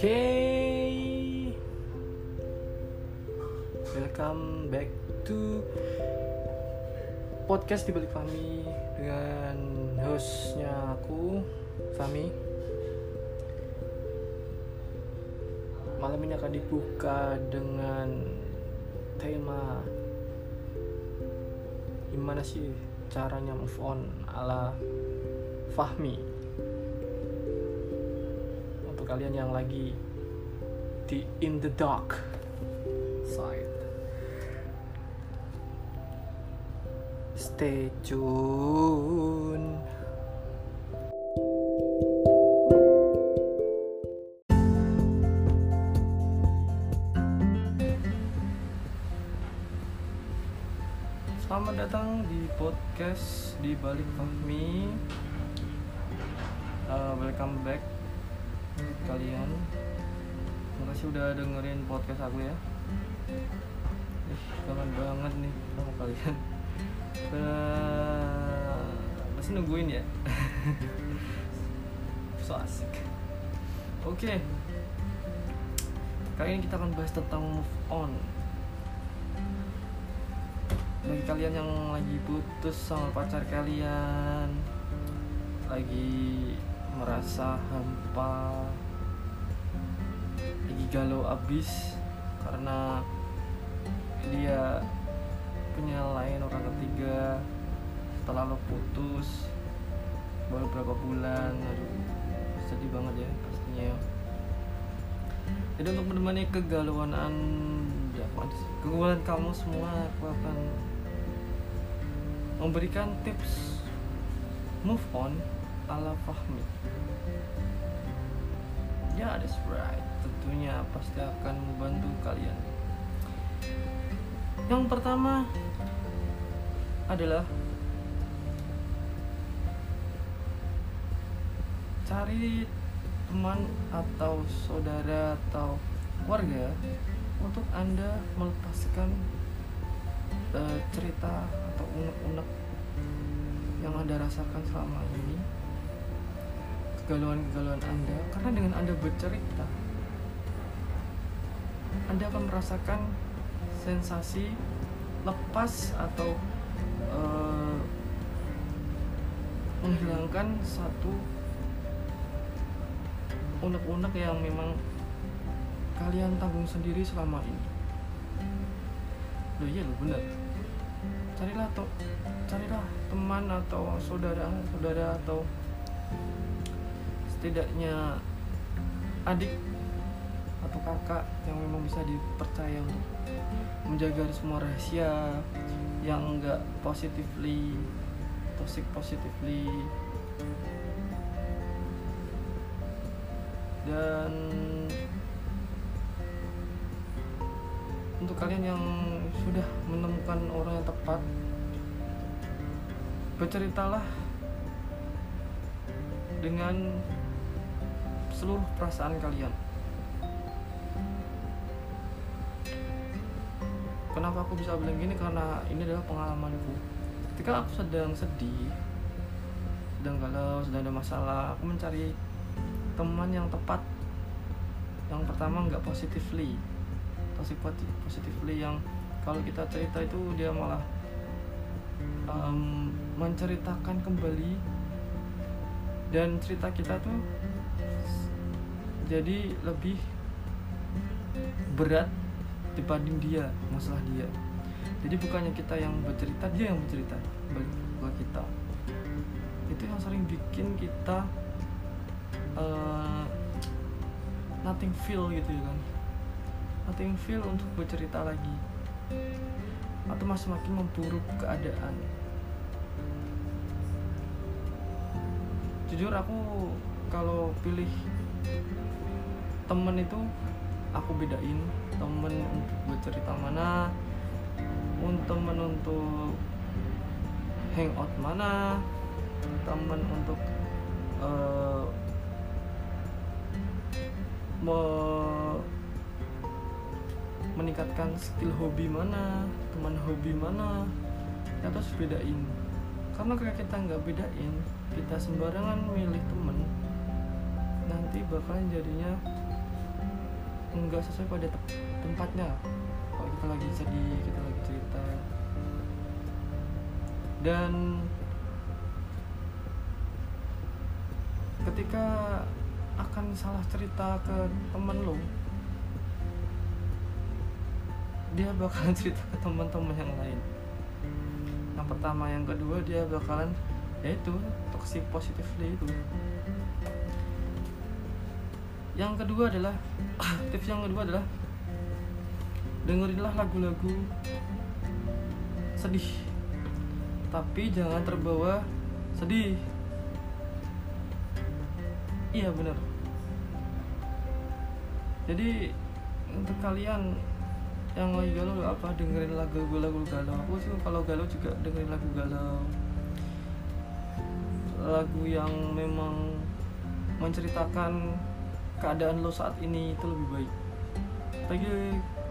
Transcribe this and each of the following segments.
Oke. Welcome back to podcast di balik Fami dengan hostnya aku Fami. Malam ini akan dibuka dengan tema gimana sih caranya move on ala Fahmi kalian yang lagi di in the dark side. Stay tune Selamat datang di podcast di balik Fahmi. Uh, welcome back kalian. Makasih udah dengerin podcast aku ya. Ih, kangen banget nih sama kalian. Uh, masih nungguin ya. so asik. Oke. Kali ini kita akan bahas tentang move on bagi kalian yang lagi putus sama pacar kalian lagi merasa hampa. Lagi galau abis karena dia punya lain orang ketiga. Setelah lo putus baru berapa bulan aduh sedih banget ya pastinya. Ya jadi untuk menemani kegalauan anda kegalauan kamu semua aku akan memberikan tips move on ala Fahmi. Ya, that's right. Tentunya pasti akan membantu kalian. Yang pertama adalah cari teman atau saudara atau keluarga untuk Anda melepaskan uh, cerita atau unek-unek yang anda rasakan selama ini kegalauan-kegalauan anda. Karena dengan anda bercerita anda akan merasakan sensasi lepas atau uh, menghilangkan satu unek-unek yang memang kalian tanggung sendiri selama ini. Loh iya loh bener. Carilah to carilah teman atau saudara saudara atau setidaknya adik atau kakak yang memang bisa dipercaya untuk menjaga semua rahasia yang enggak positively toxic positively. Dan untuk kalian yang sudah menemukan orang yang tepat berceritalah dengan seluruh perasaan kalian. Kenapa aku bisa bilang gini? Karena ini adalah pengalamanku. Ketika aku sedang sedih sedang galau sedang ada masalah aku mencari teman yang tepat. Yang pertama nggak positively. Positively yang kalau kita cerita itu dia malah um, menceritakan kembali. Dan cerita kita tuh jadi lebih berat dibanding dia masalah dia. Jadi bukannya kita yang bercerita dia yang bercerita balik buat kita. Itu yang sering bikin kita uh, nothing feel gitu ya kan. Nothing feel untuk bercerita lagi. Atau masih semakin memburuk keadaan jujur aku kalau pilih temen itu aku bedain temen untuk bercerita mana temen untuk hangout mana temen untuk uh, me meningkatkan skill hobi mana teman hobi mana kita harus bedain karena kalau kita nggak bedain kita sembarangan milih temen nanti bakalan jadinya enggak sesuai pada te- tempatnya. Kalau kita lagi sedih kita lagi cerita. Dan ketika akan salah cerita ke temen lo dia bakalan cerita ke teman-teman yang lain yang pertama yang kedua dia bakalan yaitu toxic positively itu. Yang kedua adalah tips yang kedua adalah dengerinlah lagu-lagu sedih. Tapi jangan terbawa sedih. Iya benar. Jadi untuk kalian yang lagi galau apa? Dengerin lagu-lagu galau. Aku sih kalau galau juga dengerin lagu galau. Lagu yang memang menceritakan keadaan lo saat ini itu lebih baik. Lagi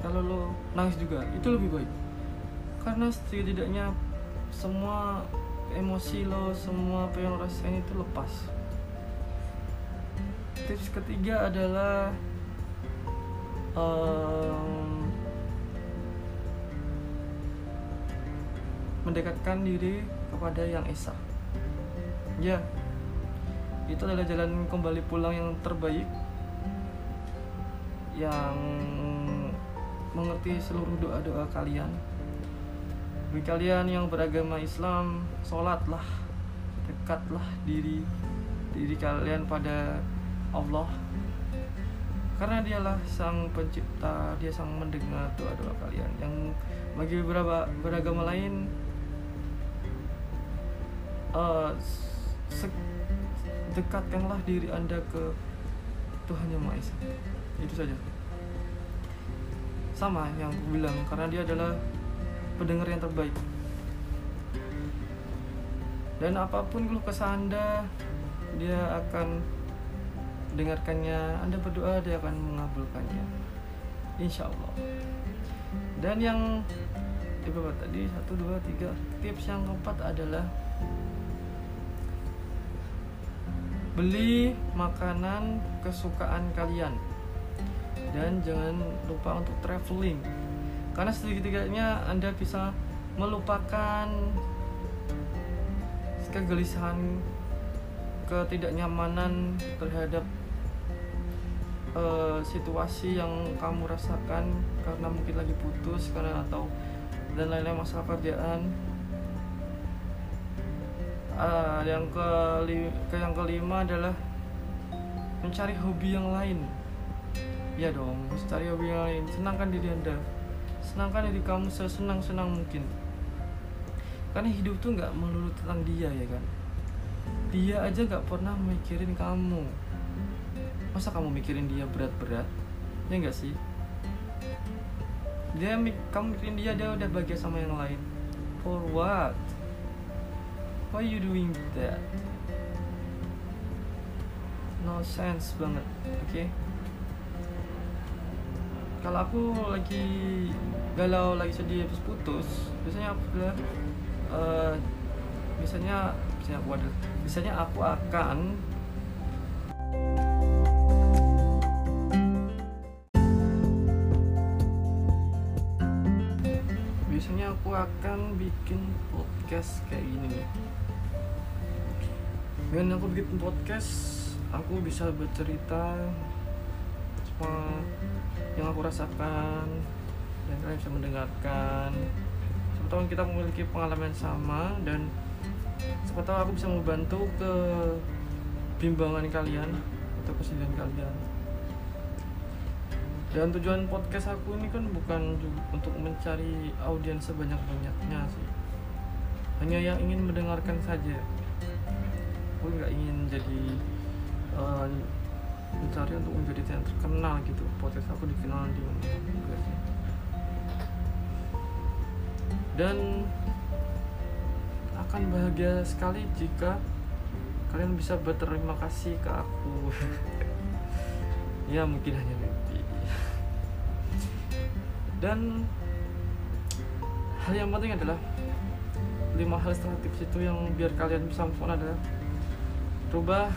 kalau lo nangis juga itu lebih baik. Karena setidaknya semua emosi lo semua apa yang rasain itu lepas. Tips ketiga adalah um, mendekatkan diri kepada yang esa. Ya itu adalah jalan kembali pulang yang terbaik yang mengerti seluruh doa-doa kalian. Bagi kalian yang beragama Islam sholatlah dekatlah diri diri kalian pada Allah. Karena dialah sang pencipta dia sang mendengar doa-doa kalian. Yang bagi beberapa beragama lain uh, dekatkanlah diri anda ke Tuhan yang Maha Esa. Itu saja. Sama yang aku bilang karena dia adalah pendengar yang terbaik. Dan apa pun keluh kesah anda dia akan dengarkannya. Anda berdoa dia akan mengabulkannya. Insya Allah. Dan yang eh, berapa tadi satu dua tiga tips yang keempat adalah beli makanan kesukaan kalian. Dan jangan lupa untuk traveling. Karena setidaknya anda bisa melupakan kegelisahan ketidaknyamanan terhadap uh, situasi yang kamu rasakan karena mungkin lagi putus karena atau dan lain-lain masalah kerjaan uh, yang ke yang kelima adalah mencari hobi yang lain. Ya dong cari hobi yang lain. Senangkan diri anda. Senangkan diri kamu sesenang-senang mungkin. Karena hidup tuh nggak melulu tentang dia ya kan? Dia aja nggak pernah mikirin kamu. Masa kamu mikirin dia berat-berat? Ya nggak sih? Dia kamu mikirin dia dia udah bahagia sama yang lain. For what why you doing that no sense banget oke okay? kalau aku lagi galau lagi sedih habis putus biasanya aku uh, biasanya biasanya aku biasanya aku akan akan bikin podcast kayak gini nih. Dengan aku bikin podcast aku bisa bercerita semua yang aku rasakan dan kalian bisa mendengarkan. Tahu kita memiliki pengalaman sama dan siapa tahu aku bisa membantu ke bimbangan kalian atau kesedihan kalian dan tujuan podcast aku ini kan bukan untuk mencari audiens sebanyak-banyaknya sih. Hanya yang ingin mendengarkan saja. Aku nggak ingin jadi uh, mencari untuk menjadi yang terkenal gitu. Podcast aku dikenal di mana sih. Dan akan bahagia sekali jika kalian bisa berterima kasih ke aku. Ya mungkin hanya dan hal yang penting adalah lima hal strategis itu yang biar kalian bisa move adalah rubah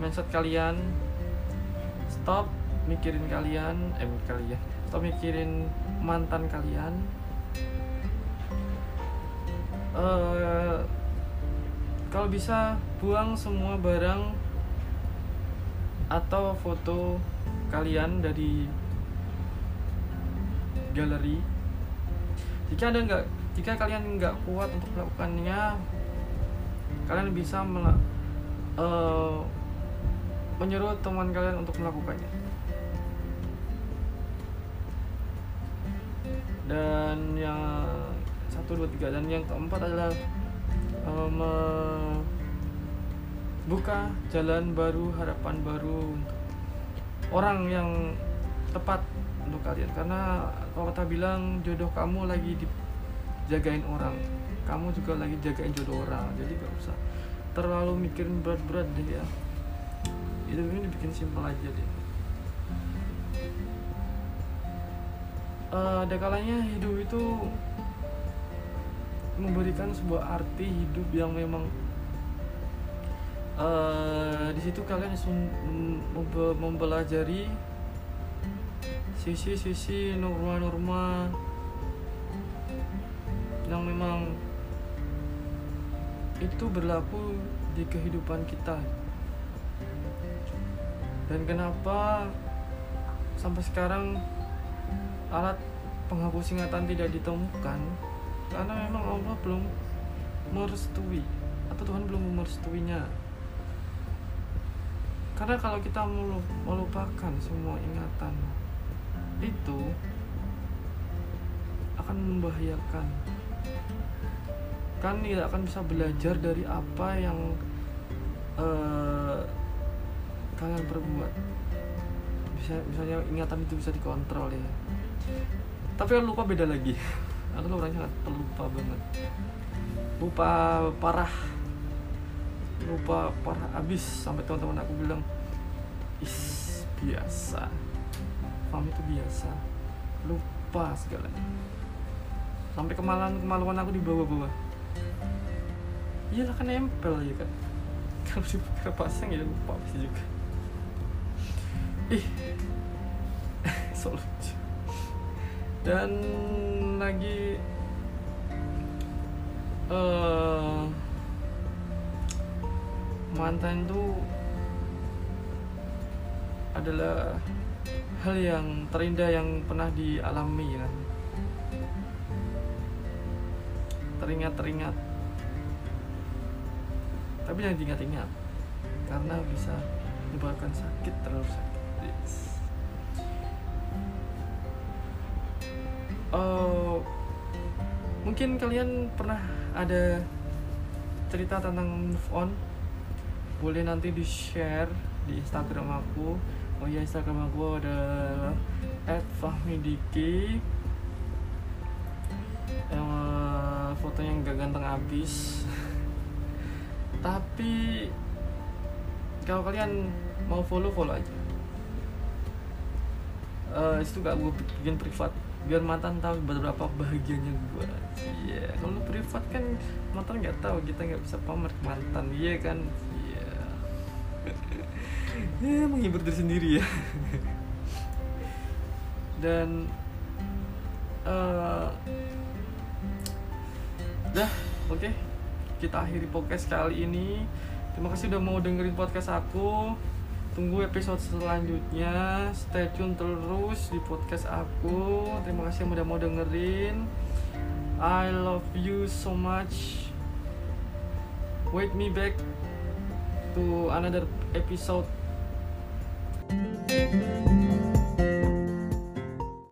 mindset kalian stop mikirin kalian eh kalian atau mikirin mantan kalian. Uh, kalau bisa buang semua barang atau foto kalian dari galeri. Jika ada nggak jika kalian nggak kuat untuk melakukannya kalian bisa uh, menyuruh teman kalian untuk melakukannya. Dan yang satu dua tiga dan yang keempat adalah um, buka jalan baru harapan baru untuk orang yang tepat untuk kalian. Karena kalau kita bilang jodoh kamu lagi dijagain orang kamu juga lagi jagain jodoh orang. Jadi gak usah terlalu mikirin berat-berat deh ya. Itu ini dibikin simpel aja deh. Uh, ada kalanya hidup itu memberikan sebuah arti hidup yang memang uh, di situ kalian mempelajari sisi-sisi norma-norma yang memang itu berlaku di kehidupan kita. Dan kenapa sampai sekarang alat penghapus ingatan tidak ditemukan? Karena memang Allah belum merestui atau Tuhan belum merestuinya karena kalau kita melupakan semua ingatan itu akan membahayakan. Kan tidak akan bisa belajar dari apa yang uh, kalian perbuat bisa misalnya ingatan itu bisa dikontrol ya. Tapi kan lupa beda lagi. Aku orangnya sangat banget. Lupa parah. Lupa parah. Abis sampai teman-teman aku bilang is biasa paham itu biasa. Lupa segalanya. Sampai kemaluan kemaluan aku di bawah-bawah. Iyalah kan nempel ya kan kalau dipikir pasang ya lupa pasti juga. Ih. So lucu. Dan lagi uh, mantan itu adalah hal yang terindah yang pernah dialami kan teringat-teringat. Tapi jangan diingat-ingat karena bisa menyebabkan sakit terlalu sakit uh, mungkin kalian pernah ada cerita tentang move on? Boleh nanti di share di Instagram aku oh ya Instagram aku ada @fahmidiki yang uh, fotonya nggak ganteng abis. Tapi kalau kalian mau follow follow aja. Uh, itu gak gue bikin privat. Biar mantan tahu berapa bahagianya gue iya yeah. kalau privat kan mantan nggak tahu kita nggak bisa pamer ke mantan. Iya kan? iya yeah. Ya menghibur diri sendiri ya. Dan uh, dah oke. Okay. kita akhiri podcast kali ini. Terima kasih udah mau dengerin podcast aku. Tunggu episode selanjutnya. Stay tune terus di podcast aku. Terima kasih yang udah mau dengerin. I love you so much. Wait me back to another episode